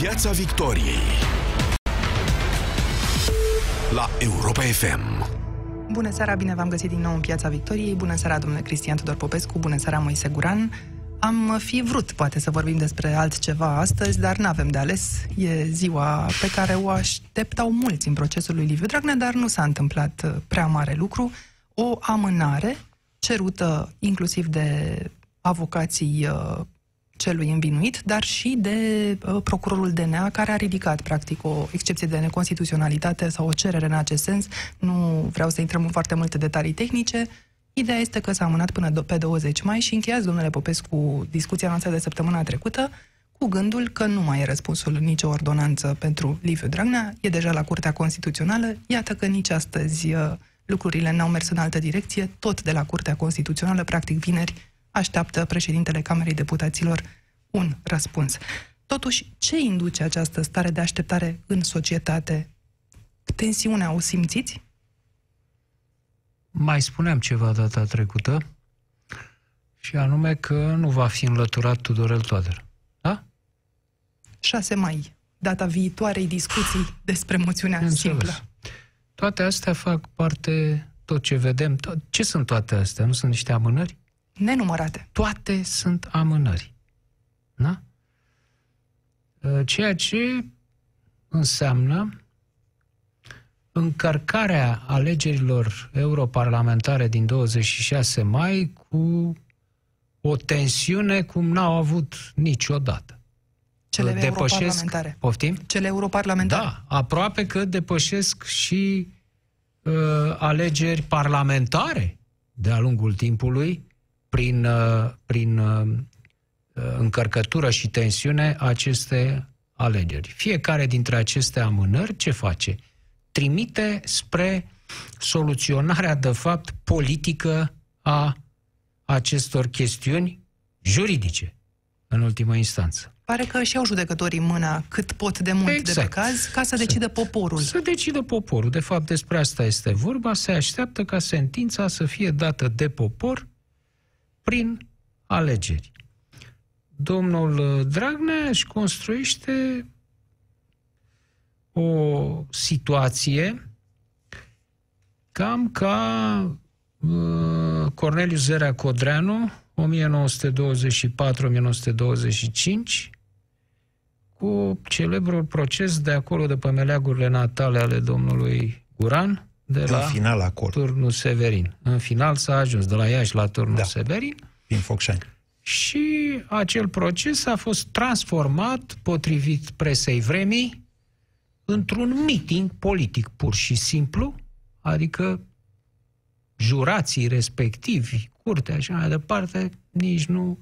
Piața Victoriei la Europa FM. Bună seara, bine v-am găsit din nou în Piața Victoriei. Bună seara, domnule Cristian Tudor Popescu. Bună seara, Moise Guran. Am fi vrut, poate, să vorbim despre altceva astăzi, dar nu avem de ales. E ziua pe care o așteptau mulți în procesul lui Liviu Dragnea, dar nu s-a întâmplat uh, prea mare lucru. O amânare cerută inclusiv de avocații uh, celui învinuit, dar și de uh, procurorul DNA, care a ridicat, practic, o excepție de neconstituționalitate sau o cerere în acest sens. Nu vreau să intrăm în foarte multe detalii tehnice. Ideea este că s-a amânat până pe 20 mai și încheiați, domnule Popescu, discuția noastră de săptămâna trecută cu gândul că nu mai e răspunsul nicio ordonanță pentru Liviu Dragnea, e deja la Curtea Constituțională, iată că nici astăzi uh, lucrurile n-au mers în altă direcție, tot de la Curtea Constituțională, practic vineri, așteaptă președintele Camerei Deputaților un răspuns. Totuși, ce induce această stare de așteptare în societate? Tensiunea o simțiți? Mai spuneam ceva data trecută, și anume că nu va fi înlăturat Tudorel Toader. Da? 6 mai, data viitoarei discuții despre moțiunea Înțeles. simplă. Toate astea fac parte, tot ce vedem, tot, ce sunt toate astea? Nu sunt niște amânări? Nenumărate. Toate sunt amânări. Da? Ă, ceea ce înseamnă încărcarea alegerilor europarlamentare din 26 mai cu o tensiune cum n-au avut niciodată. Cele depășesc, europarlamentare. Poftim? Cele europarlamentare. Da, aproape că depășesc și uh, alegeri parlamentare de-a lungul timpului prin, uh, prin uh, încărcătură și tensiune aceste alegeri. Fiecare dintre aceste amânări ce face? Trimite spre soluționarea, de fapt, politică a acestor chestiuni juridice, în ultimă instanță. Pare că și au judecătorii mâna cât pot de mult exact. de pe exact. caz ca să decidă poporul. Să decidă poporul. De fapt, despre asta este vorba. Se așteaptă ca sentința să fie dată de popor prin alegeri. Domnul Dragnea își construiește o situație cam ca uh, Corneliu Zerea Codreanu, 1924-1925, cu celebrul proces de acolo de pe meleagurile natale ale domnului Guran, de la în final acord. turnul Severin. În final s-a ajuns de la Iași la turnul da. Severin. Din Focșani. Și acel proces a fost transformat, potrivit presei vremii, într-un meeting politic pur și simplu, adică jurații respectivi, curtea și mai departe, nici nu,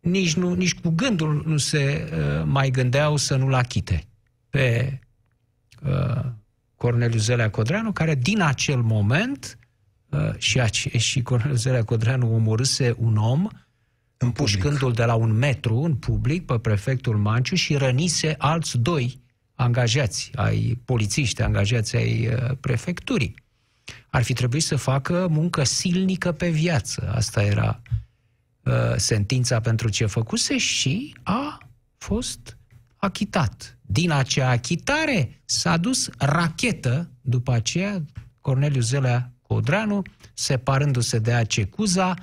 nici nu, nici cu gândul nu se uh, mai gândeau să nu-l achite pe uh, Corneliu Zelea Codreanu, care din acel moment uh, și, ace- și Corneliu Zelea Codreanu omorâse un om împușcându-l de la un metru în public pe prefectul Manciu și rănise alți doi angajați ai polițiști, angajați ai uh, prefecturii. Ar fi trebuit să facă muncă silnică pe viață. Asta era uh, sentința pentru ce făcuse și a fost achitat. Din acea achitare s-a dus rachetă, după aceea Corneliu Zelea Codranu, separându-se de Acecuza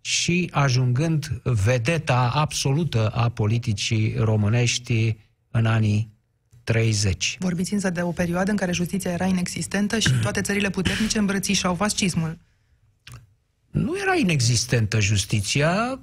și ajungând vedeta absolută a politicii românești în anii 30. Vorbiți însă de o perioadă în care justiția era inexistentă și toate țările puternice îmbrățișau fascismul. Nu era inexistentă justiția.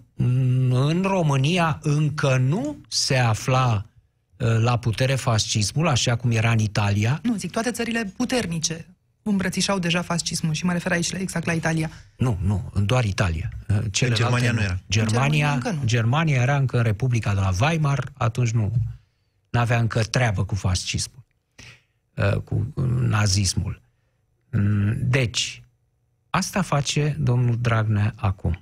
În România încă nu se afla Uh, la putere fascismul, așa cum era în Italia. Nu, zic, toate țările puternice îmbrățișau deja fascismul și mă refer aici exact la Italia. Nu, nu, doar Italia. Uh, Celelalte, Germania nu era. Germania, Germania, nu. Germania era încă în Republica de la Weimar, atunci nu avea încă treabă cu fascismul, uh, cu nazismul. Mm, deci, asta face domnul Dragnea acum.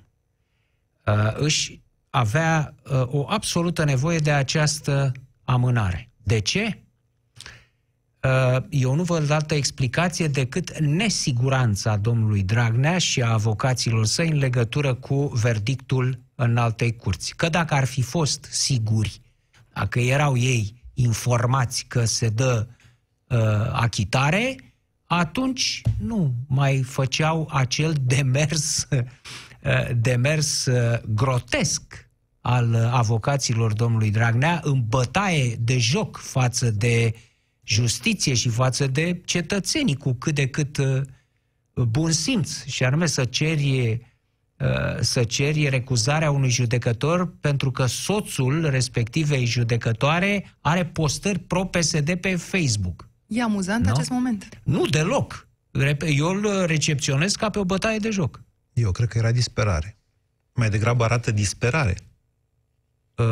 Își avea o absolută nevoie de această amânare. De ce? Uh, eu nu văd altă explicație decât nesiguranța domnului Dragnea și a avocaților săi în legătură cu verdictul în altei curți. Că dacă ar fi fost siguri, dacă erau ei informați că se dă uh, achitare, atunci nu mai făceau acel demers, uh, demers uh, grotesc al avocaților domnului Dragnea în bătaie de joc față de justiție și față de cetățenii cu cât de cât uh, bun simț și anume să ceri uh, să ceri recuzarea unui judecător pentru că soțul respectivei judecătoare are postări pro-PSD pe Facebook. E amuzant Nu? acest moment. Nu deloc. Rep- Eu îl recepționez ca pe o bătaie de joc. Eu cred că era disperare. Mai degrabă arată disperare. Uh,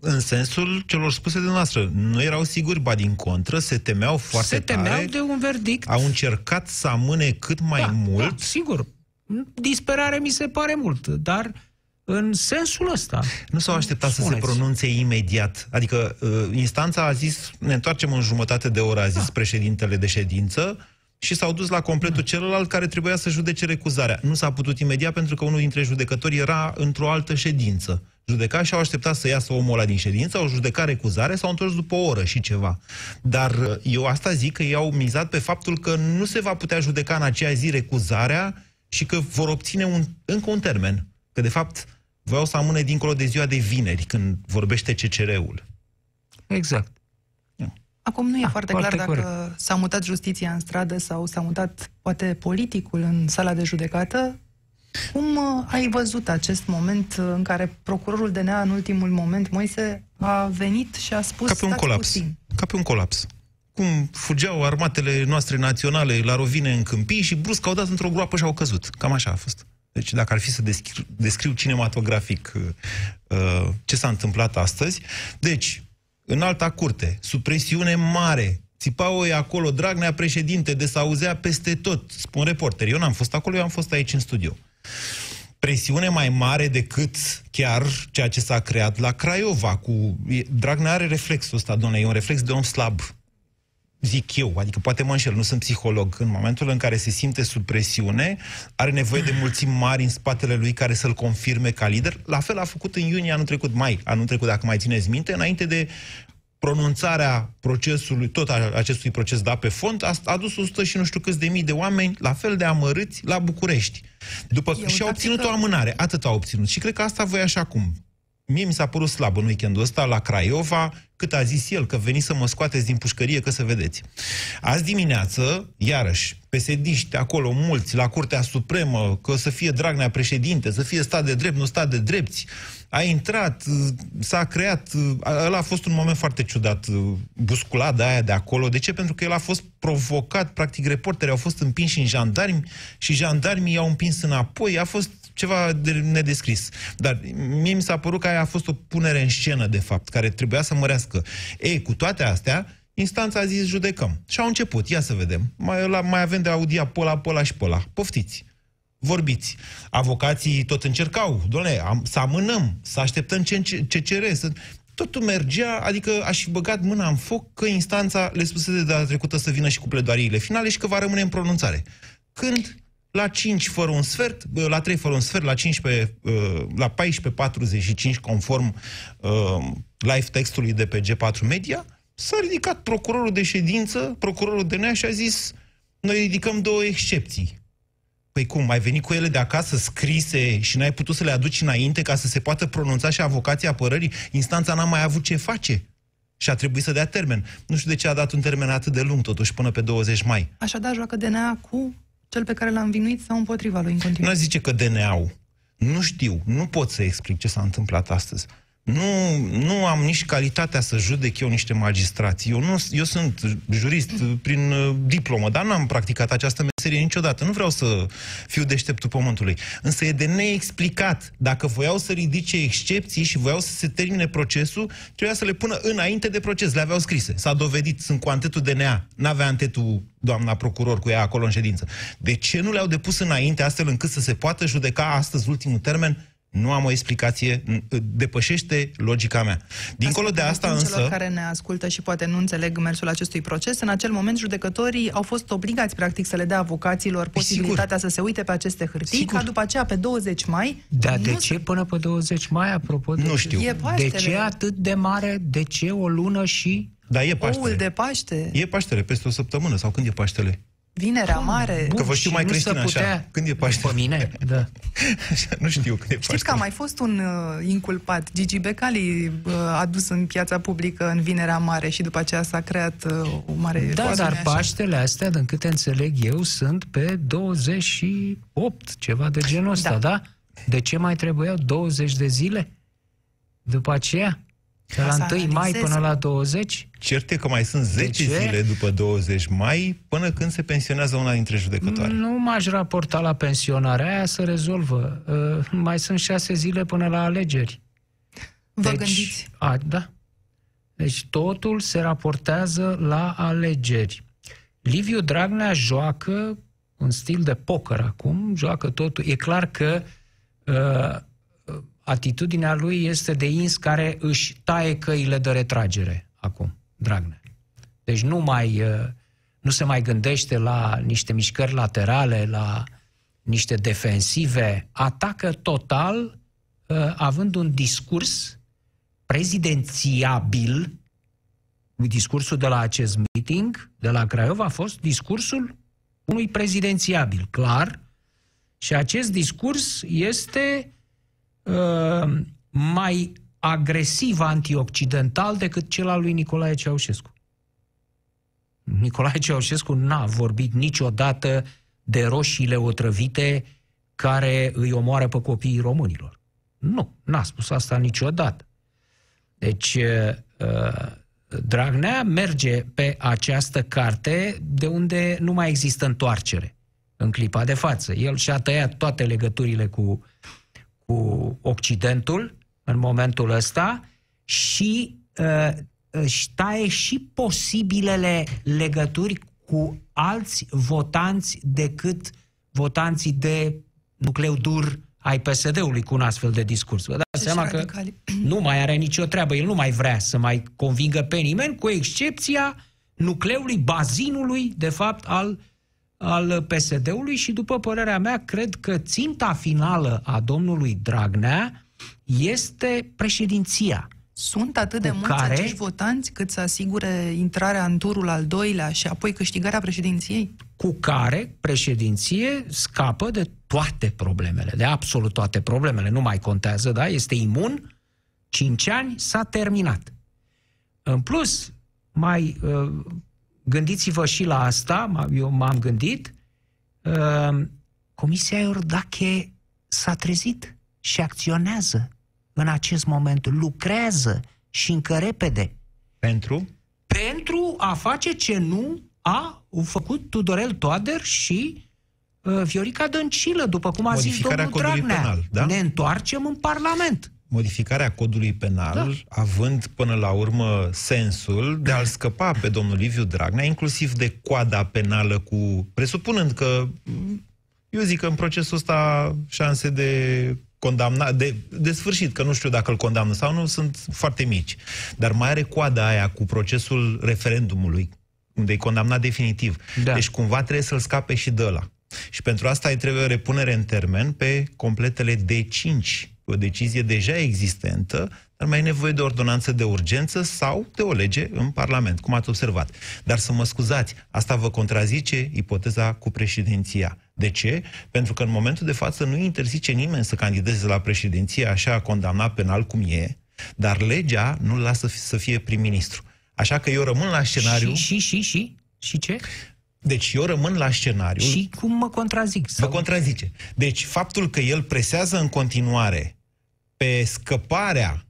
în sensul celor spuse de noastră. Nu erau siguri, ba din contră, se temeau foarte Se temeau tare. de un verdict. Au încercat să amâne cât mai da, mult. Da, sigur. Disperare mi se pare mult, dar în sensul ăsta. Nu s-au așteptat să se Spuneți. pronunțe imediat. Adică uh, instanța a zis, ne întoarcem în jumătate de oră, a zis Da. președintele de ședință, și s-au dus la completul celălalt care trebuia să judece recuzarea. Nu s-a putut imediat pentru că unul dintre judecători era într-o altă ședință. Judeca și au așteptat să iasă omul ăla din ședință, au judecat recuzare, s-au întors după o oră și ceva. Dar uh, eu asta zic că ei au mizat pe faptul că nu se va putea judeca în aceea zi recuzarea și că vor obține un, încă un termen. Că de fapt voiau să amâne dincolo de ziua de vineri, când vorbește CCR-ul. Exact. Acum nu e Ah, foarte, foarte clar dacă s-a mutat justiția în stradă sau s-a mutat poate politicul în sala de judecată. Cum uh, ai văzut acest moment uh, în care procurorul DNA în ultimul moment, Moise, a venit și a spus Ca pe un "Stați colaps. puțin"? Ca pe un colaps. Cum fugeau armatele noastre naționale la rovine în câmpii și brusc au dat într-o groapă și au căzut. Cam așa a fost. Deci dacă ar fi să descriu, descriu cinematografic uh, uh, ce s-a întâmplat astăzi, deci, în alta curte, sub presiune mare, țipau ei acolo, Dragnea președinte, de s-auzea peste tot, spun reporteri. Eu n-am fost acolo, eu am fost aici în studio presiune mai mare decât chiar ceea ce s-a creat la Craiova. Cu... e- Dragnea are reflexul ăsta, domnule, e un reflex de om slab. Zic eu, adică poate mă înșel, nu sunt psiholog. În momentul în care se simte sub presiune, are nevoie de mulțimi mari în spatele lui care să-l confirme ca lider. La fel a făcut în iunie anul trecut, mai, anul trecut, dacă mai țineți minte, înainte de pronunțarea procesului, tot a, acestui proces dat pe fond, a a adus 100 și nu știu câți de mii de oameni, la fel de amărâți, la București. După, E o și a obținut tactică- o amânare, atât a obținut. Și cred că asta voi așa cum. Mie mi s-a părut slab în weekendul ăsta la Craiova, cât a zis el că veni să mă scoateți din pușcărie, că să vedeți. Azi dimineață, iarăși, pesediști acolo, mulți, la Curtea Supremă, că o să fie Dragnea președinte, să fie stat de drept, nu stat de drepți, a intrat, s-a creat, ăla a fost un moment foarte ciudat, busculada aia de acolo. De ce? Pentru că el a fost provocat, practic reporterii au fost împinși în jandarmi și jandarmii i-au împins înapoi, a fost ceva de nedescris. Dar mie mi s-a părut că aia a fost o punere în scenă, de fapt, care trebuia să mărească. Ei, cu toate astea, instanța a zis judecăm. Și au început, ia să vedem. Mai, la, mai avem de audia pe ăla, pe ăla și pe ăla. Poftiți vorbiți. Avocații tot încercau, doamne, am, să amânăm, să așteptăm ce, ce, ce cere, să... Totul mergea, adică aș fi băgat mâna în foc că instanța le spuse de data trecută să vină și cu pledoariile finale și că va rămâne în pronunțare. Când la 5 fără un sfert, bă, la 3 fără un sfert, la 15, uh, la 14.45 conform uh, live textului de pe G4 Media, s-a ridicat procurorul de ședință, procurorul DNA și a zis noi ridicăm două excepții. Păi cum, ai venit cu ele de acasă scrise și n-ai putut să le aduci înainte ca să se poată pronunța și avocația apărării? Instanța n-a mai avut ce face. Și a trebuit să dea termen. Nu știu de ce a dat un termen atât de lung, totuși, până pe 20 mai. Așadar, joacă DNA cu cel pe care l-a învinuit sau împotriva lui în Nu continuare. aș zice că DNA-ul. Nu știu, nu pot să explic ce s-a întâmplat astăzi. Nu, nu am nici calitatea să judec eu niște magistrați. Eu, nu, eu sunt jurist prin uh, diplomă, dar n-am practicat această meserie niciodată. Nu vreau să fiu deșteptul pământului. Însă e de neexplicat. Dacă voiau să ridice excepții și voiau să se termine procesul, trebuia să le pună înainte de proces. Le aveau scrise. S-a dovedit, sunt cu antetul DNA. N-avea antetul doamna procuror cu ea acolo în ședință. De ce nu le-au depus înainte astfel încât să se poată judeca astăzi ultimul termen? Nu am o explicație, n- depășește logica mea. Dincolo de asta Pentru însă... Celor care ne ascultă și poate nu înțeleg mersul acestui proces, în acel moment judecătorii au fost obligați practic să le dea avocaților posibilitatea să se uite pe aceste hârtii, Sigur. ca după aceea pe 20 mai Dar nu de să- ce până pe 20 mai, apropo? De Nu știu. E De Paștele. ce atât de mare? De ce o lună și Da, e Paștele. Oul de Paște, E Paștele peste o săptămână sau când e Paștele? Vinerea Mare. Că vă știu și mai nu se creștin așa. putea- Când e Paște? Pe mine, da. Așa, nu știu când e Paște. Știți că a mai fost un uh, inculpat, Gigi Becali, uh, adus în piața publică în Vinerea Mare și după aceea s-a creat uh, o mare Da, foaziune dar așa. Paștele astea, din câte înțeleg eu, sunt pe 28, ceva de genul ăsta, da? Da. da? De ce mai trebuiau 20 de zile? După aceea? De Ca la să 1 mai analizeze. până la 20? Cert e că mai sunt 10 ce? zile după 20 mai până când se pensionează una dintre judecătoare. Nu m-aș raporta la pensionarea aia să rezolvă. Uh, mai sunt șase zile până la alegeri. Vă gândiți? A, da. Deci totul se raportează la alegeri. Liviu Dragnea joacă în stil de poker acum, joacă totul. E clar că uh, atitudinea lui este de ins care își taie căile de retragere acum, Dragnea. Deci nu mai uh, nu se mai gândește la niște mișcări laterale, la niște defensive, atacă total uh, având un discurs prezidențiabil. Discursul de la acest meeting de la Craiova a fost discursul unui prezidențiabil, clar, și acest discurs este uh, mai agresiv antioccidental decât cel al lui Nicolae Ceaușescu. Nicolae Ceaușescu n-a vorbit niciodată de roșiile otrăvite care îi omoară pe copiii românilor. Nu, n-a spus asta niciodată. Deci, uh, Dragnea merge pe această carte de unde nu mai există întoarcere în clipa de față. El și-a tăiat toate legăturile cu, cu Occidentul în momentul ăsta și uh, își taie și posibilele legături cu alți votanți decât votanții de nucleu dur ai PSD-ului cu un astfel de discurs. Vă dați Deci seama că radicali. nu mai are nicio treabă. El nu mai vrea să mai convingă pe nimeni, cu excepția nucleului, bazinului, de fapt, al, al PSD-ului și, după părerea mea, cred că ținta finală a domnului Dragnea este președinția. Sunt atât de Cu mulți care- acești votanți cât să asigure intrarea în turul al doilea și apoi câștigarea președinției? cu care președinție scapă de toate problemele, de absolut toate problemele. Nu mai contează, da? Este imun, 5 ani, s-a terminat. În plus, mai uh, gândiți-vă și la asta, m- eu m-am gândit, uh, Comisia Iordache s-a trezit și acționează în acest moment, lucrează și încă repede Pentru? pentru a face ce nu a făcut Tudorel Toader și uh, Viorica Dăncilă, după cum a zis Modificarea domnul codului Dragnea. penal, da? Ne întoarcem în Parlament. Modificarea codului penal, Da. având până la urmă sensul de a-l scăpa pe domnul Liviu Dragnea, inclusiv de coada penală cu... presupunând că, eu zic că în procesul ăsta șanse de condamna, de, de sfârșit, că nu știu dacă îl condamnă sau nu, sunt foarte mici. Dar mai are coada aia cu procesul referendumului, unde e condamnat definitiv. Da. Deci cumva trebuie să-l scape și de ăla. Și pentru asta îi trebuie o repunere în termen pe completele D5, o decizie deja existentă, dar mai e nevoie de ordonanță de urgență sau de o lege în Parlament, cum ați observat. Dar să mă scuzați, asta vă contrazice ipoteza cu președinția. De ce? Pentru că în momentul de față nu interzice nimeni să candideze la președinție așa condamnat penal cum e, dar legea nu-l lasă fi- să fie prim-ministru. Așa că eu rămân la scenariu... Și, și, și, și, și ce? Deci eu rămân la scenariu... Și cum mă contrazic? Vă contrazice. Deci faptul că el presează în continuare pe scăparea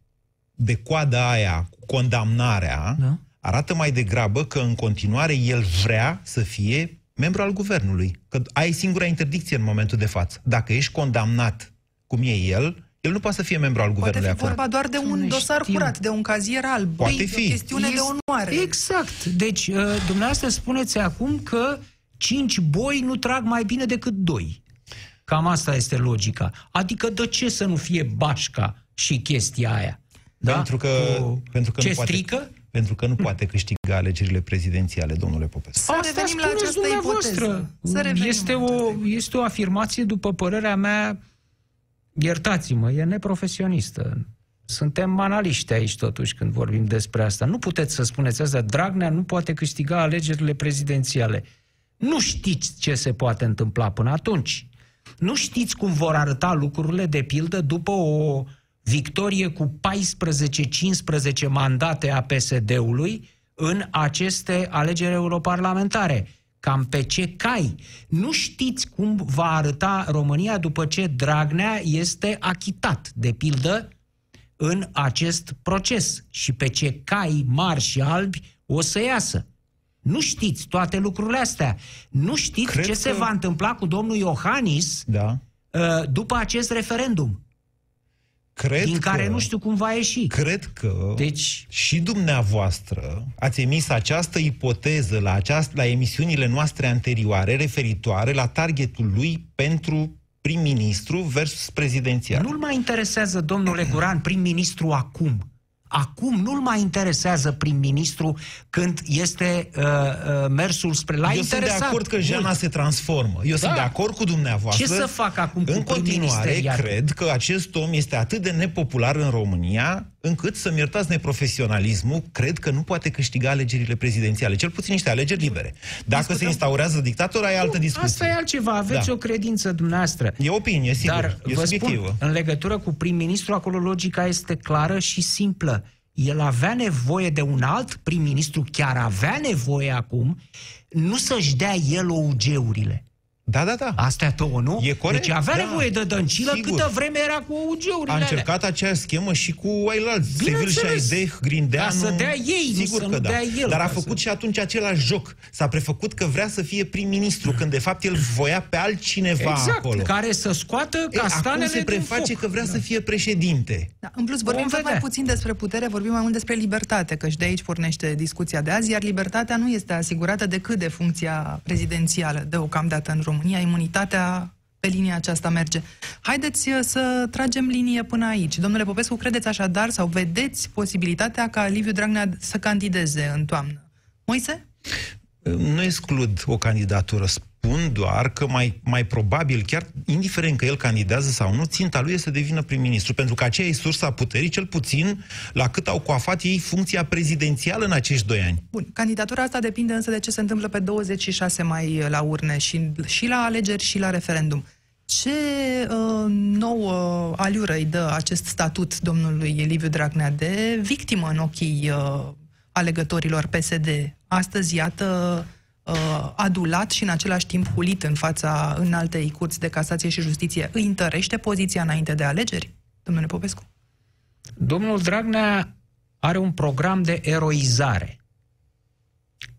de coada aia cu condamnarea Da. arată mai degrabă că în continuare el vrea să fie membru al guvernului. Că ai singura interdicție în momentul de față. Dacă ești condamnat cum e el, el nu poate să fie membru al Poate guvernului fi acolo. vorba doar de un Nu dosar știu. curat, de un cazier alb. Poate de fi. o chestiune de onoare. Exact. Deci, uh, dumneavoastră spuneți acum că cinci boi nu trag mai bine decât doi. Cam asta este logica. Adică de ce să nu fie bașca și chestia aia? Pentru că, Cu... pentru că ce nu poate, strică? Pentru că nu poate câștiga alegerile prezidențiale, domnule Popescu. Să revenim la spuneți această dumneavoastră. ipoteză. Să revenim Este la o, această este o afirmație, după părerea mea, iertați-mă, e neprofesionistă. suntem analiști aici totuși când vorbim despre asta. Nu puteți să spuneți asta. Dragnea nu poate câștiga alegerile prezidențiale. Nu știți ce se poate întâmpla până atunci. Nu știți cum vor arăta lucrurile, de pildă, după o victorie cu 14-15 mandate a PSD-ului în aceste alegeri europarlamentare. Cam pe ce cai. Nu știți cum va arăta România după ce Dragnea este achitat, de pildă, în acest proces și pe ce cai mari și albi o să iasă. Nu știți toate lucrurile astea. Nu știți Cred ce că... se va întâmpla cu domnul Iohannis Da. uh, după acest referendum, Cred din că, care nu știu cum va ieși. Cred că Deci, și dumneavoastră ați emis această ipoteză la, aceast, la emisiunile noastre anterioare referitoare la targetul lui pentru prim-ministru versus prezidențial. nu-l mai interesează, domnule Guran, prim-ministru acum. Acum nu-l mai interesează prim-ministru când este uh, uh, mersul spre... L-a Eu sunt de interesat acord că Jana mult. se transformă. Eu sunt Da. de acord cu dumneavoastră. Ce să fac acum cu În continuare, prim-ministeriatul? cred că acest om este atât de nepopular în România, încât, să-mi iertați neprofesionalismul, cred că nu poate câștiga alegerile prezidențiale. Cel puțin niște alegeri libere. Dacă se instaurează dictator, ai altă discuție. Asta e altceva, aveți Da. o credință dumneavoastră. E opinie, sigur. Dar e vă subiectivă. spun, în legătură cu prim-ministru, acolo logica este clară și simplă. El avea nevoie de un alt prim-ministru, chiar avea nevoie acum, nu să-și dea el OUG-urile. Da, da, da. Astea două, nu? E corect, Deci avea da, nevoie de dăncilă sigur. câtă vreme era cu OUG-urile A alea. încercat aceeași schemă și cu ailalți. Sevil Bineînțeles. Șaideh, Grindeanu. Ca să dea ei, nu sigur să că nu da. dea el, Dar a ca făcut să- și atunci același joc. S-a prefăcut că vrea să fie prim-ministru, când de fapt el voia pe altcineva Exact, acolo. care să scoată E, acum castanele se preface din foc. că vrea să fie președinte. Da, în plus, vorbim Vom tot mai vedea. puțin despre putere, vorbim mai mult despre libertate, că și de aici pornește discuția de azi, iar libertatea nu este asigurată decât de funcția prezidențială deocamdată în România. Imunitatea pe linia aceasta merge. Haideți uh, să tragem linie până aici. Domnule Popescu, credeți așadar sau vedeți posibilitatea ca Liviu Dragnea să candideze în toamnă? Moise? Nu exclud o candidatură, spun doar că mai, mai probabil, chiar indiferent că el candidează sau nu, ținta lui este să devină prim-ministru, pentru că aceea e sursa puterii, cel puțin la cât au coafat ei funcția prezidențială în acești doi ani. Bun, candidatura asta depinde însă de ce se întâmplă pe 26 mai la urne și, și la alegeri și la referendum. Ce uh, nouă aliură îi dă acest statut domnului Liviu Dragnea de victimă în ochii uh, alegătorilor PSD? Astăzi, iată, uh, adulat și în același timp hulit în fața înaltei curți de casație și justiție. Îi întărește poziția înainte de alegeri, domnule Popescu? Domnul Dragnea are un program de eroizare.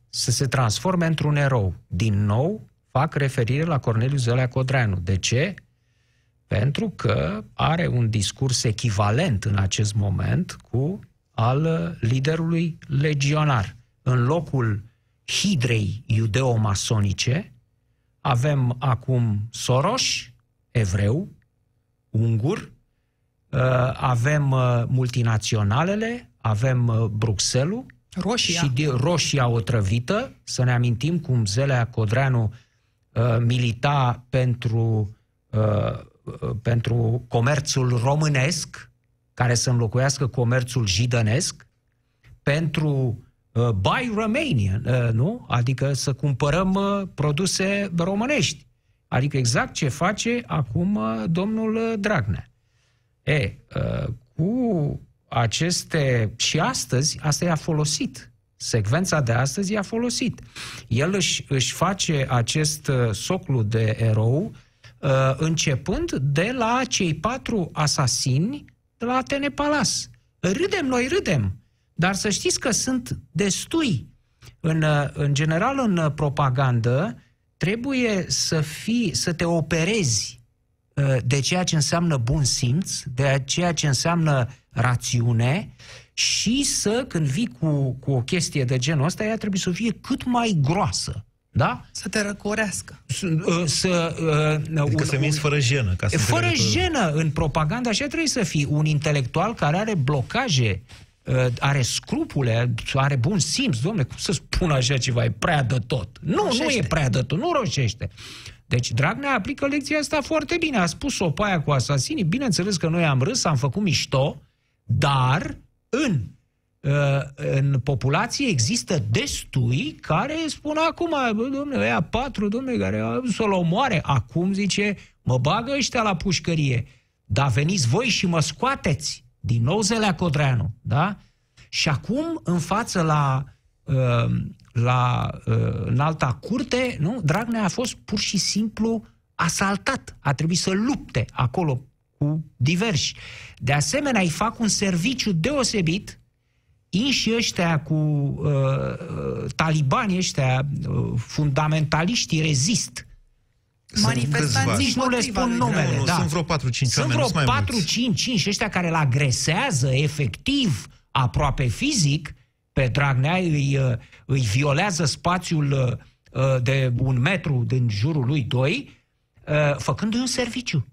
Să se transforme într-un erou. Din nou, fac referire la Corneliu Zălea Codreanu. De ce? Pentru că are un discurs echivalent în acest moment cu al liderului legionar. În locul hidrei iudeo-masonice avem acum Soros, evreu, ungur, Uh, avem uh, multinaționalele, avem uh, Bruxelles Roșia. și de, roșia otrăvită. Să ne amintim cum Zelea Codreanu uh, milita pentru, uh, uh, pentru comerțul românesc, care să înlocuiască comerțul jidănesc, pentru uh, Buy Romanian, uh, nu? Adică să cumpărăm uh, produse românești. Adică exact ce face acum uh, domnul uh, Dragnea. E, uh, cu aceste... Și astăzi, asta i-a folosit. Secvența de astăzi i-a folosit. El își, își face acest uh, soclu de erou uh, începând de la cei patru asasini de la Atene Palas. Râdem, noi râdem, dar să știți că sunt destui. În, uh, în general, în uh, propagandă, trebuie să, fii, să te operezi uh, de ceea ce înseamnă bun simț, de ceea ce înseamnă rațiune și să, când vii cu, cu o chestie de genul ăsta, ea trebuie să fie cât mai groasă. Da? Să te răcorească. Să, uh, să, uh, Adică un- să minți fără jenă. Ca să Fără înțeleagă toată lumea. jenă în propaganda, așa trebuie să fii un intelectual care are blocaje, uh, are scrupule, are bun simț. Domne, cum să spun așa ceva? E prea de tot. Nu, nu Roșește. e prea de tot, nu roșește. Deci Dragnea aplică lecția asta foarte bine. A spus-o pe aia cu asasinii. Bineînțeles că noi am râs, am făcut mișto, Dar în uh, în populație există destui care spun acum, domnule, ăia patru, domnule, care au să-l omoare. Acum, zice, mă bagă ăștia la pușcărie. Dar veniți voi și mă scoateți. Din nou Zelea Codreanu, da? Și acum, în față la, uh, la uh, în alta curte, nu? Dragnea a fost pur și simplu asaltat. A trebuit să lupte acolo cu diversi. De asemenea, îi fac un serviciu deosebit inși ăștia cu uh, uh talibanii ăștia, uh, fundamentaliștii rezist, Manifestanții nu le spun numele. Nu, nu, da. Sunt vreo 4-5 Sunt vreo 4-5-5 ăștia care îl agresează efectiv, aproape fizic, pe Dragnea, îi, uh, îi violează spațiul uh, de un metru din jurul lui doi, uh, făcându-i un serviciu.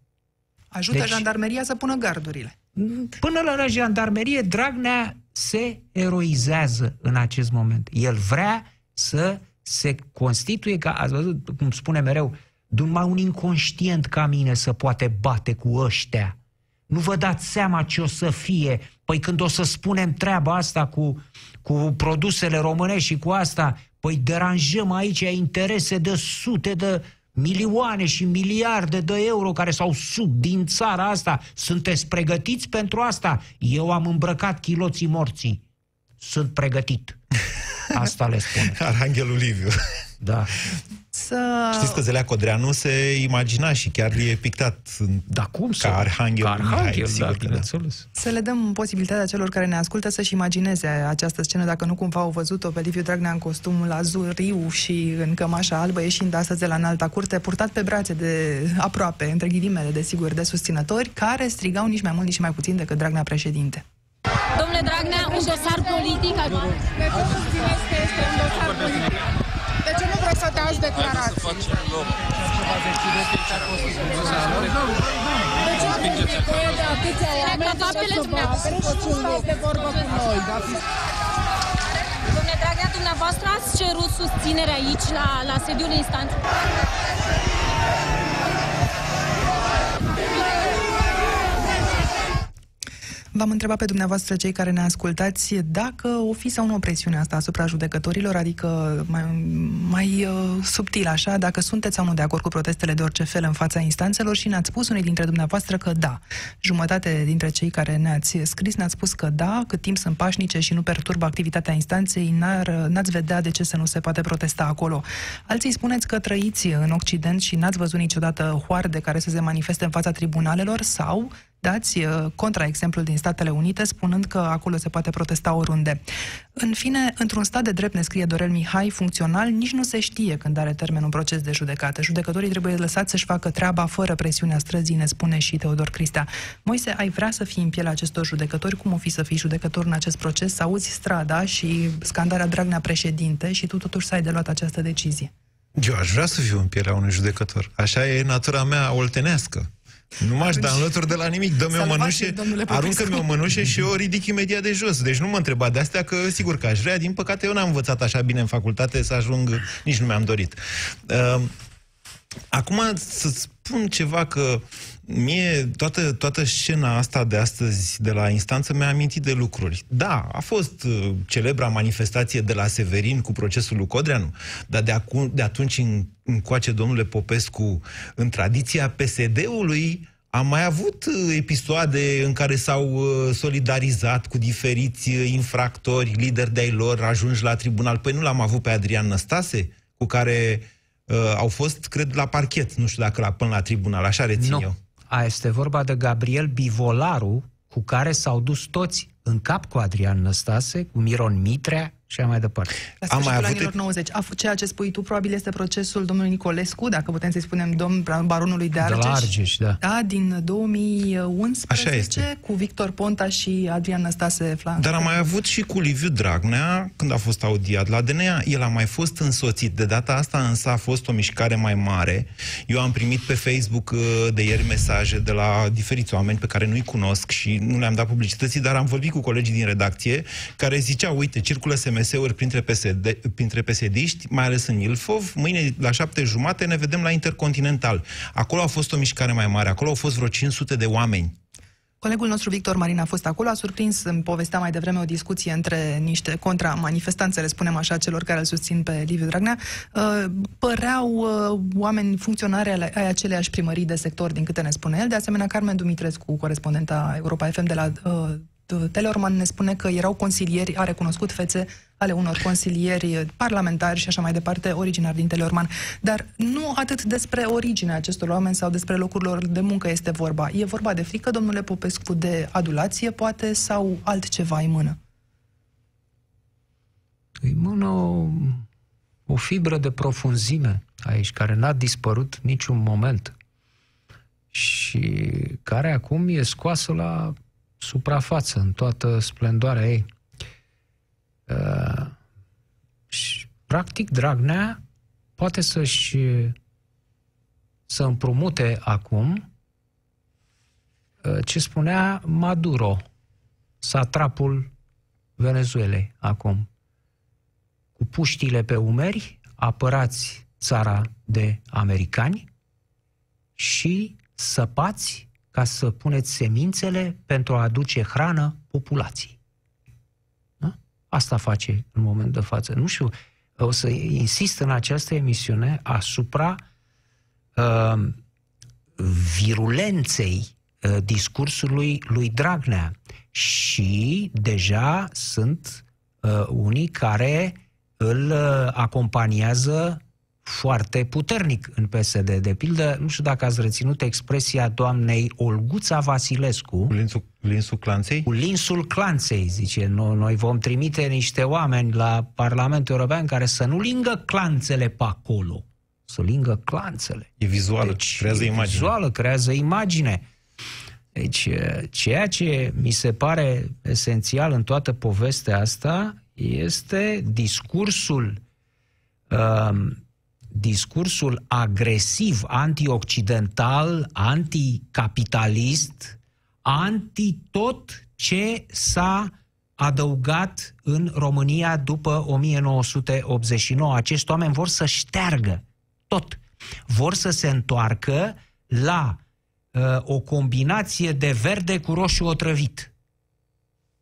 Ajută deci, jandarmeria să pună gardurile. Până la jandarmerie, Dragnea se eroizează în acest moment. El vrea să se constituie, ca, ați văzut, cum spune mereu, numai un inconștient ca mine să poate bate cu ăștia. Nu vă dați seama ce o să fie. Păi când o să spunem treaba asta cu, cu produsele românești și cu asta, păi deranjăm aici interese de sute de milioane și miliarde de euro care s-au sub din țara asta. Sunteți pregătiți pentru asta? Eu am îmbrăcat chiloții morții. Sunt pregătit. Asta le spun. Arhanghelul Liviu. Da. Să... Știți că Zelea Codreanu se imagina și chiar e pictat da, cum ca Arhanghel, ca Arhanghel Mihai, sigur da, da. Să le dăm posibilitatea celor care ne ascultă să-și imagineze această scenă, dacă nu cumva au văzut-o pe Liviu Dragnea în costumul azuriu și în cămașa albă, ieșind astăzi de la înalta curte, purtat pe brațe de aproape, între ghilimele, desigur, de susținători, care strigau nici mai mult, nici mai puțin decât Dragnea președinte. Domnule Dragnea, un dosar politic... De ce susțineți că este un dosar politic? De ce nu vreți să dați declarații? De ce nu aveți nevoie de atâția oameni să stați de vorbă cu noi? Domnule Dragnea, dumneavoastră ați cerut susținere aici, la, la sediul instanței? V-am întrebat pe dumneavoastră, cei care ne ascultați, dacă o fi sau nu o presiune asta asupra judecătorilor, adică mai, mai uh, subtil așa, dacă sunteți sau nu de acord cu protestele de orice fel în fața instanțelor și ne-ați spus unii dintre dumneavoastră că da. Jumătate dintre cei care ne-ați scris ne-ați spus că da, cât timp sunt pașnice și nu perturbă activitatea instanței, n-ar, n-ați vedea de ce să nu se poate protesta acolo. Alții spuneți că trăiți în Occident și n-ați văzut niciodată hoarde care să se manifeste în fața tribunalelor sau dați uh, contraexemplul din Statele Unite, spunând că acolo se poate protesta oriunde. În fine, într-un stat de drept, ne scrie Dorel Mihai, funcțional, nici nu se știe când are termen un proces de judecată. Judecătorii trebuie lăsați să-și facă treaba fără presiunea străzii, ne spune și Teodor Cristea. Moise, ai vrea să fii în pielea acestor judecători? Cum o fi să fii judecător în acest proces? Să auzi strada și scandarea Dragnea președinte și tu totuși să ai de luat această decizie? Eu aș vrea să fiu în pielea unui judecător. Așa e natura mea oltenească. Nu m-aș da înlături de la nimic. Dă-mi o mănușe, aruncă-mi o mănușe și eu o ridic imediat de jos. Deci nu mă întreba de astea, că sigur că aș vrea. Din păcate eu n-am învățat așa bine în facultate să ajung, nici nu mi-am dorit. Uh, acum să spun ceva că mie toată, toată scena asta de astăzi de la instanță mi-a amintit de lucruri. Da, a fost uh, celebra manifestație de la Severin cu procesul lui Codreanu, dar de, acum, de atunci în, încoace, domnule Popescu, în tradiția PSD-ului, am mai avut uh, episoade în care s-au uh, solidarizat cu diferiți uh, infractori, lideri de-ai lor, ajungi la tribunal. Păi nu l-am avut pe Adrian Năstase, cu care uh, au fost, cred, la parchet, nu știu dacă la, până la tribunal, așa rețin no. eu. A, este vorba de Gabriel Bivolaru, cu care s-au dus toți în cap cu Adrian Năstase, cu Miron Mitrea și mai departe. La Am mai avut anilor 90. Ceea ce spui tu probabil este procesul domnului Nicolescu, dacă putem să-i spunem domn baronului de Argeș. De la Argeș, da. Da, din 2011, Așa este. cu Victor Ponta și Adrian Năstase Flan. Dar am mai avut și cu Liviu Dragnea, când a fost audiat la DNA. El a mai fost însoțit. De data asta însă a fost o mișcare mai mare. Eu am primit pe Facebook uh, de ieri mesaje de la diferiți oameni pe care nu-i cunosc și nu le-am dat publicității, dar am vorbit cu colegii din redacție care ziceau, uite, circulă SMS SMS-uri printre, PSD, printre PSD-iști, mai ales în Ilfov. Mâine, la șapte jumate, ne vedem la Intercontinental. Acolo a fost o mișcare mai mare. Acolo au fost vreo 500 de oameni. Colegul nostru Victor Marin a fost acolo, a surprins, îmi povestea mai devreme o discuție între niște contra-manifestanțele, spunem așa, celor care îl susțin pe Liviu Dragnea. Uh, păreau uh, oameni funcționari ai aceleași primării de sector, din câte ne spune el. De asemenea, Carmen Dumitrescu, corespondenta Europa FM de la uh, Teleorman ne spune că erau consilieri, a recunoscut fețe ale unor consilieri parlamentari și așa mai departe, originari din Teleorman. Dar nu atât despre originea acestor oameni sau despre locurile lor de muncă este vorba. E vorba de frică, domnule Popescu, de adulație, poate, sau altceva în mână? Îi mână o, o fibră de profunzime aici, care n-a dispărut niciun moment și care acum e scoasă la suprafață, în toată splendoarea ei. Uh, și, practic, Dragnea poate să-și să împrumute acum uh, ce spunea Maduro, satrapul Venezuelei acum. Cu puștile pe umeri, apărați țara de americani și săpați ca să puneți semințele pentru a aduce hrană populației. Da? Asta face în moment de față. Nu știu, o să insist în această emisiune asupra uh, virulenței uh, discursului lui Dragnea. Și deja sunt uh, unii care îl uh, acompaniază foarte puternic în PSD. De pildă, nu știu dacă ați reținut expresia doamnei Olguța Vasilescu. Cu linsul, linsul clanței? Cu linsul clanței, zice. Noi, noi vom trimite niște oameni la Parlamentul European care să nu lingă clanțele pe acolo. Să lingă clanțele. E vizuală, deci, creează imagine. vizuală, creează imagine. Deci, ceea ce mi se pare esențial în toată povestea asta este discursul uh, discursul agresiv, antioccidental, anticapitalist, anti tot ce s-a adăugat în România după 1989. Acești oameni vor să șteargă tot. Vor să se întoarcă la uh, o combinație de verde cu roșu otrăvit.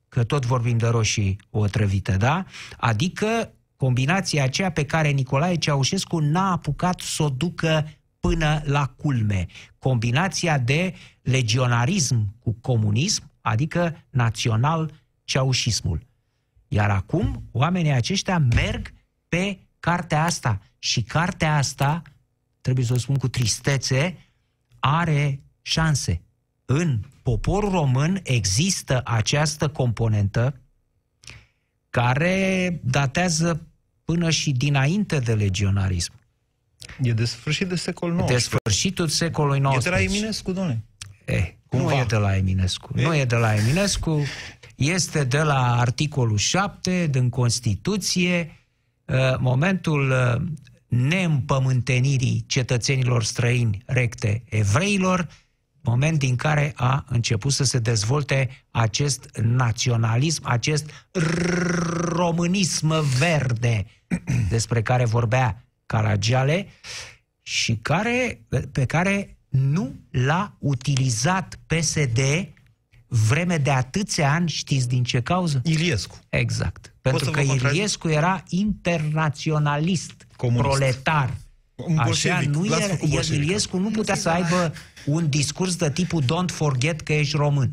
Că tot vorbim de roșii otrăvite, da? Adică combinația aceea pe care Nicolae Ceaușescu n-a apucat să o ducă până la culme. Combinația de legionarism cu comunism, adică național-ceaușismul. Iar acum, oamenii aceștia merg pe cartea asta. Și cartea asta, trebuie să o spun cu tristețe, are șanse. În poporul român există această componentă care datează până și dinainte de legionarism. E de sfârșit de secol XIX. De sfârșitul secolului XIX. E de la Eminescu, domnule. Eh, nu e de la Eminescu. E? Nu e de la Eminescu. Este de la articolul 7 din Constituție, uh, momentul uh, neîmpământenirii cetățenilor străini recte evreilor, moment din care a început să se dezvolte acest naționalism, acest românism verde despre care vorbea Caragiale și care, pe care nu l-a utilizat PSD vreme de atâția ani, știți din ce cauză? Iliescu. Exact. Pentru că Iliescu era internaționalist, Comunist. proletar. Un Așa, nu era, Iliescu nu putea să aibă un discurs de tipul don't forget că ești român.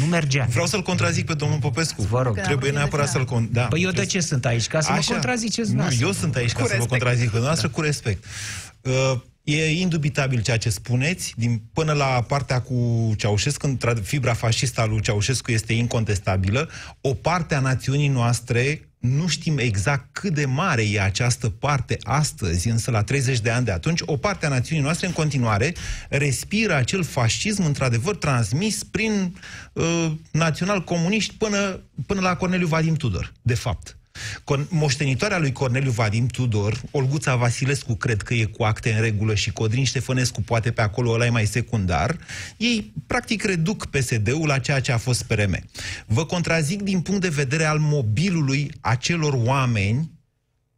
Nu mergea. Vreau să-l contrazic pe domnul Popescu. Vă rog. Trebuie neapărat să-l... Con... Da, păi eu de ce sunt aici? Ca să Așa. mă contraziceți Nu, eu sunt aici cu ca respect. să vă contrazic pe noastră da. cu respect. Uh, E indubitabil ceea ce spuneți, din, până la partea cu Ceaușescu, fibra fascistă a lui Ceaușescu este incontestabilă. O parte a națiunii noastre, nu știm exact cât de mare e această parte astăzi, însă la 30 de ani de atunci, o parte a națiunii noastre în continuare respiră acel fascism într-adevăr transmis prin uh, național-comuniști până, până la Corneliu Vadim Tudor, de fapt. Moștenitoarea lui Corneliu Vadim Tudor, Olguța Vasilescu, cred că e cu acte în regulă și Codrin Ștefănescu poate pe acolo ăla e mai secundar, ei practic reduc PSD-ul la ceea ce a fost PRM. Vă contrazic din punct de vedere al mobilului acelor oameni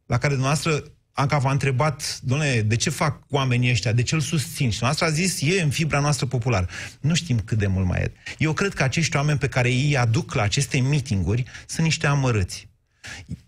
la care dumneavoastră Anca v-a întrebat, domnule, de ce fac oamenii ăștia, de ce îl susțin? Și noastră a zis, e în fibra noastră populară. Nu știm cât de mult mai e. Eu cred că acești oameni pe care ei aduc la aceste mitinguri sunt niște amărâți.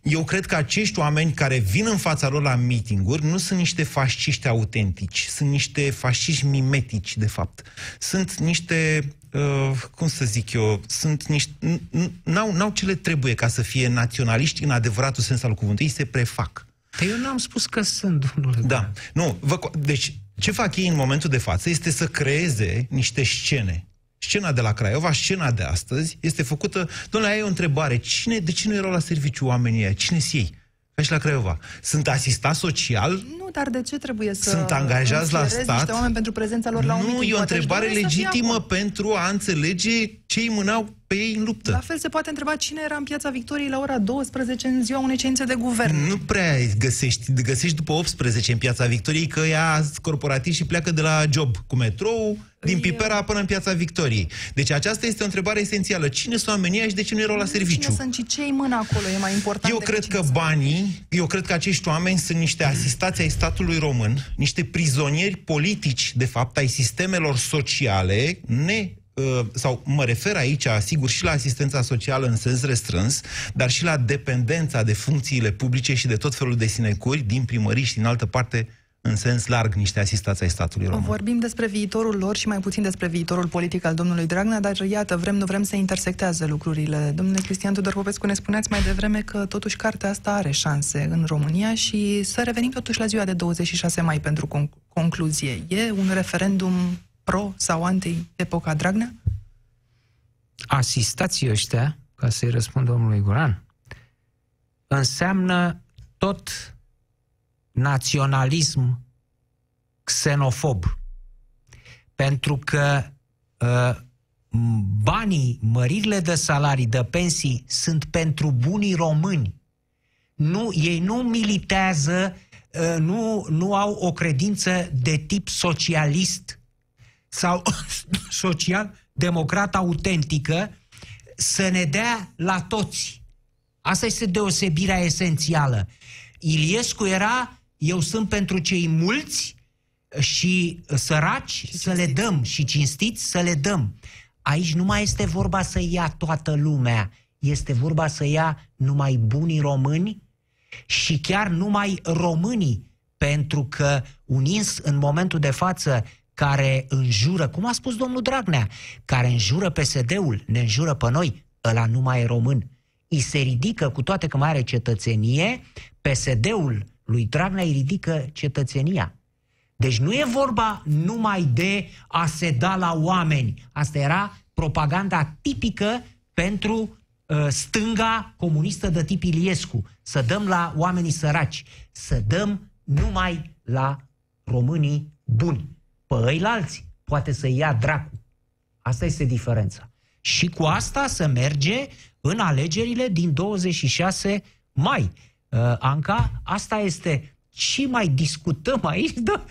Eu cred că acești oameni care vin în fața lor la mitinguri nu sunt niște fasciști autentici, sunt niște fasciști mimetici, de fapt. Sunt niște, uh, cum să zic eu, sunt niște, n-au, n-au ce le trebuie ca să fie naționaliști în adevăratul sens al cuvântului, ei se prefac. Păi eu n-am spus că sunt, domnule. Da. Nu, vă, deci, ce fac ei în momentul de față este să creeze niște scene. Scena de la Craiova, scena de astăzi, este făcută... Domnule, ai o întrebare. Cine, de ce nu erau la serviciu oamenii ăia? Cine sunt ei? Ca și la Craiova. Sunt asistat social? Nu, dar de ce trebuie să... Sunt angajați la stat? niște oameni pentru prezența lor la un Nu, meeting? e o Poate își întrebare doresc să fie legitimă acolo. pentru a înțelege ce îi mânau pe ei în luptă. La fel se poate întreba cine era în Piața Victoriei la ora 12 în ziua unei ședințe de guvern. Nu prea găsești, găsești după 18 în Piața Victoriei că ea corporativ și pleacă de la job cu metrou, din Eu- Pipera până în Piața Victoriei. Deci aceasta este o întrebare esențială. Cine sunt oamenii ăia și de ce nu erau la serviciu? Cine sunt și cei mână acolo e mai important Eu decât cred cine că sunt. banii, eu cred că acești oameni sunt niște asistați ai statului român, niște prizonieri politici, de fapt, ai sistemelor sociale, ne uh, sau mă refer aici, sigur, și la asistența socială în sens restrâns, dar și la dependența de funcțiile publice și de tot felul de sinecuri din primării și din altă parte în sens larg niște asistați ai statului român. Vorbim despre viitorul lor și mai puțin despre viitorul politic al domnului Dragnea, dar iată, vrem, nu vrem să intersectează lucrurile. Domnule Cristian Tudor Popescu, ne spuneați mai devreme că totuși cartea asta are șanse în România și să revenim totuși la ziua de 26 mai pentru conc- concluzie. E un referendum pro sau anti-epoca Dragnea? asistații ăștia, ca să-i răspund domnului Guran, înseamnă tot naționalism xenofob. Pentru că uh, banii, măririle de salarii, de pensii sunt pentru bunii români. Nu, ei nu militează, uh, nu, nu au o credință de tip socialist sau social-democrat autentică să ne dea la toți. Asta este deosebirea esențială. Iliescu era, eu sunt pentru cei mulți și săraci și să le dăm și cinstiți să le dăm. Aici nu mai este vorba să ia toată lumea, este vorba să ia numai bunii români și chiar numai românii, pentru că un ins în momentul de față care înjură, cum a spus domnul Dragnea, care înjură PSD-ul, ne înjură pe noi, ăla nu mai e român. I se ridică, cu toate că mai are cetățenie, PSD-ul lui Dragnea îi ridică cetățenia. Deci nu e vorba numai de a se da la oameni. Asta era propaganda tipică pentru uh, stânga comunistă de tip Iliescu. Să dăm la oamenii săraci. Să dăm numai la românii buni. Pe ăilalți poate să ia dracu. Asta este diferența. Și cu asta se merge în alegerile din 26 mai. Uh, Anca, asta este ce mai discutăm aici? Da?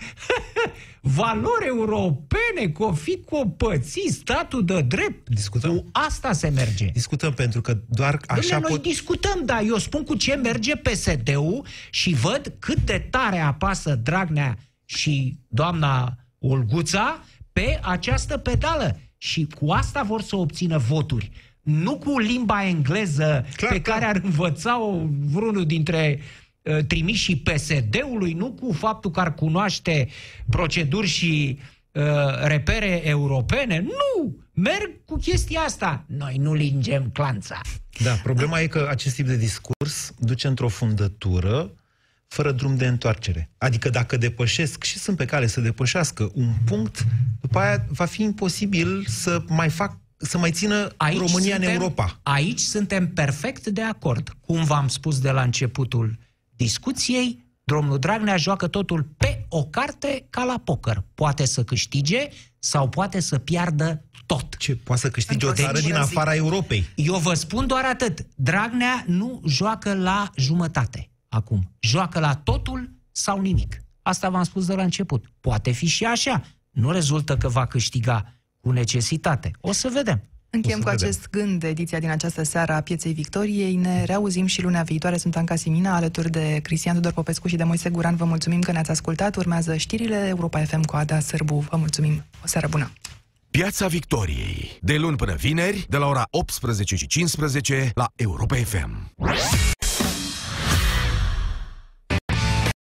Valori europene, că o fi copății, statul de drept. Discutăm. Cu asta se merge. Discutăm pentru că doar așa Așa noi pot... discutăm, dar eu spun cu ce merge PSD-ul și văd cât de tare apasă Dragnea și doamna Olguța pe această pedală. Și cu asta vor să obțină voturi. Nu cu limba engleză Clar, pe clar. care ar învăța-o vreunul dintre uh, trimișii PSD-ului, nu cu faptul că ar cunoaște proceduri și uh, repere europene. Nu! Merg cu chestia asta. Noi nu lingem clanța. Da, problema e că acest tip de discurs duce într-o fundătură fără drum de întoarcere. Adică dacă depășesc, și sunt pe cale să depășească un punct, după aia va fi imposibil să mai fac să mai țină România suntem, în Europa. Aici suntem perfect de acord. Cum v-am spus de la începutul discuției, domnul Dragnea joacă totul pe o carte ca la poker. Poate să câștige sau poate să piardă tot. Ce poate să câștige o Într-o țară din singură zi. afara Europei. Eu vă spun doar atât. Dragnea nu joacă la jumătate acum. Joacă la totul sau nimic. Asta v-am spus de la început. Poate fi și așa. Nu rezultă că va câștiga cu necesitate. O să vedem. Încheiem O cu să vedem. acest gând ediția din această seară a Pieței Victoriei. Ne reauzim și lunea viitoare. Sunt Anca Simina, alături de Cristian Tudor Popescu și de Moise Guran. Vă mulțumim că ne-ați ascultat. Urmează știrile Europa FM cu Ada Sârbu. Vă mulțumim. O seară bună! Piața Victoriei. De luni până vineri, de la ora 18 și 15 la Europa FM.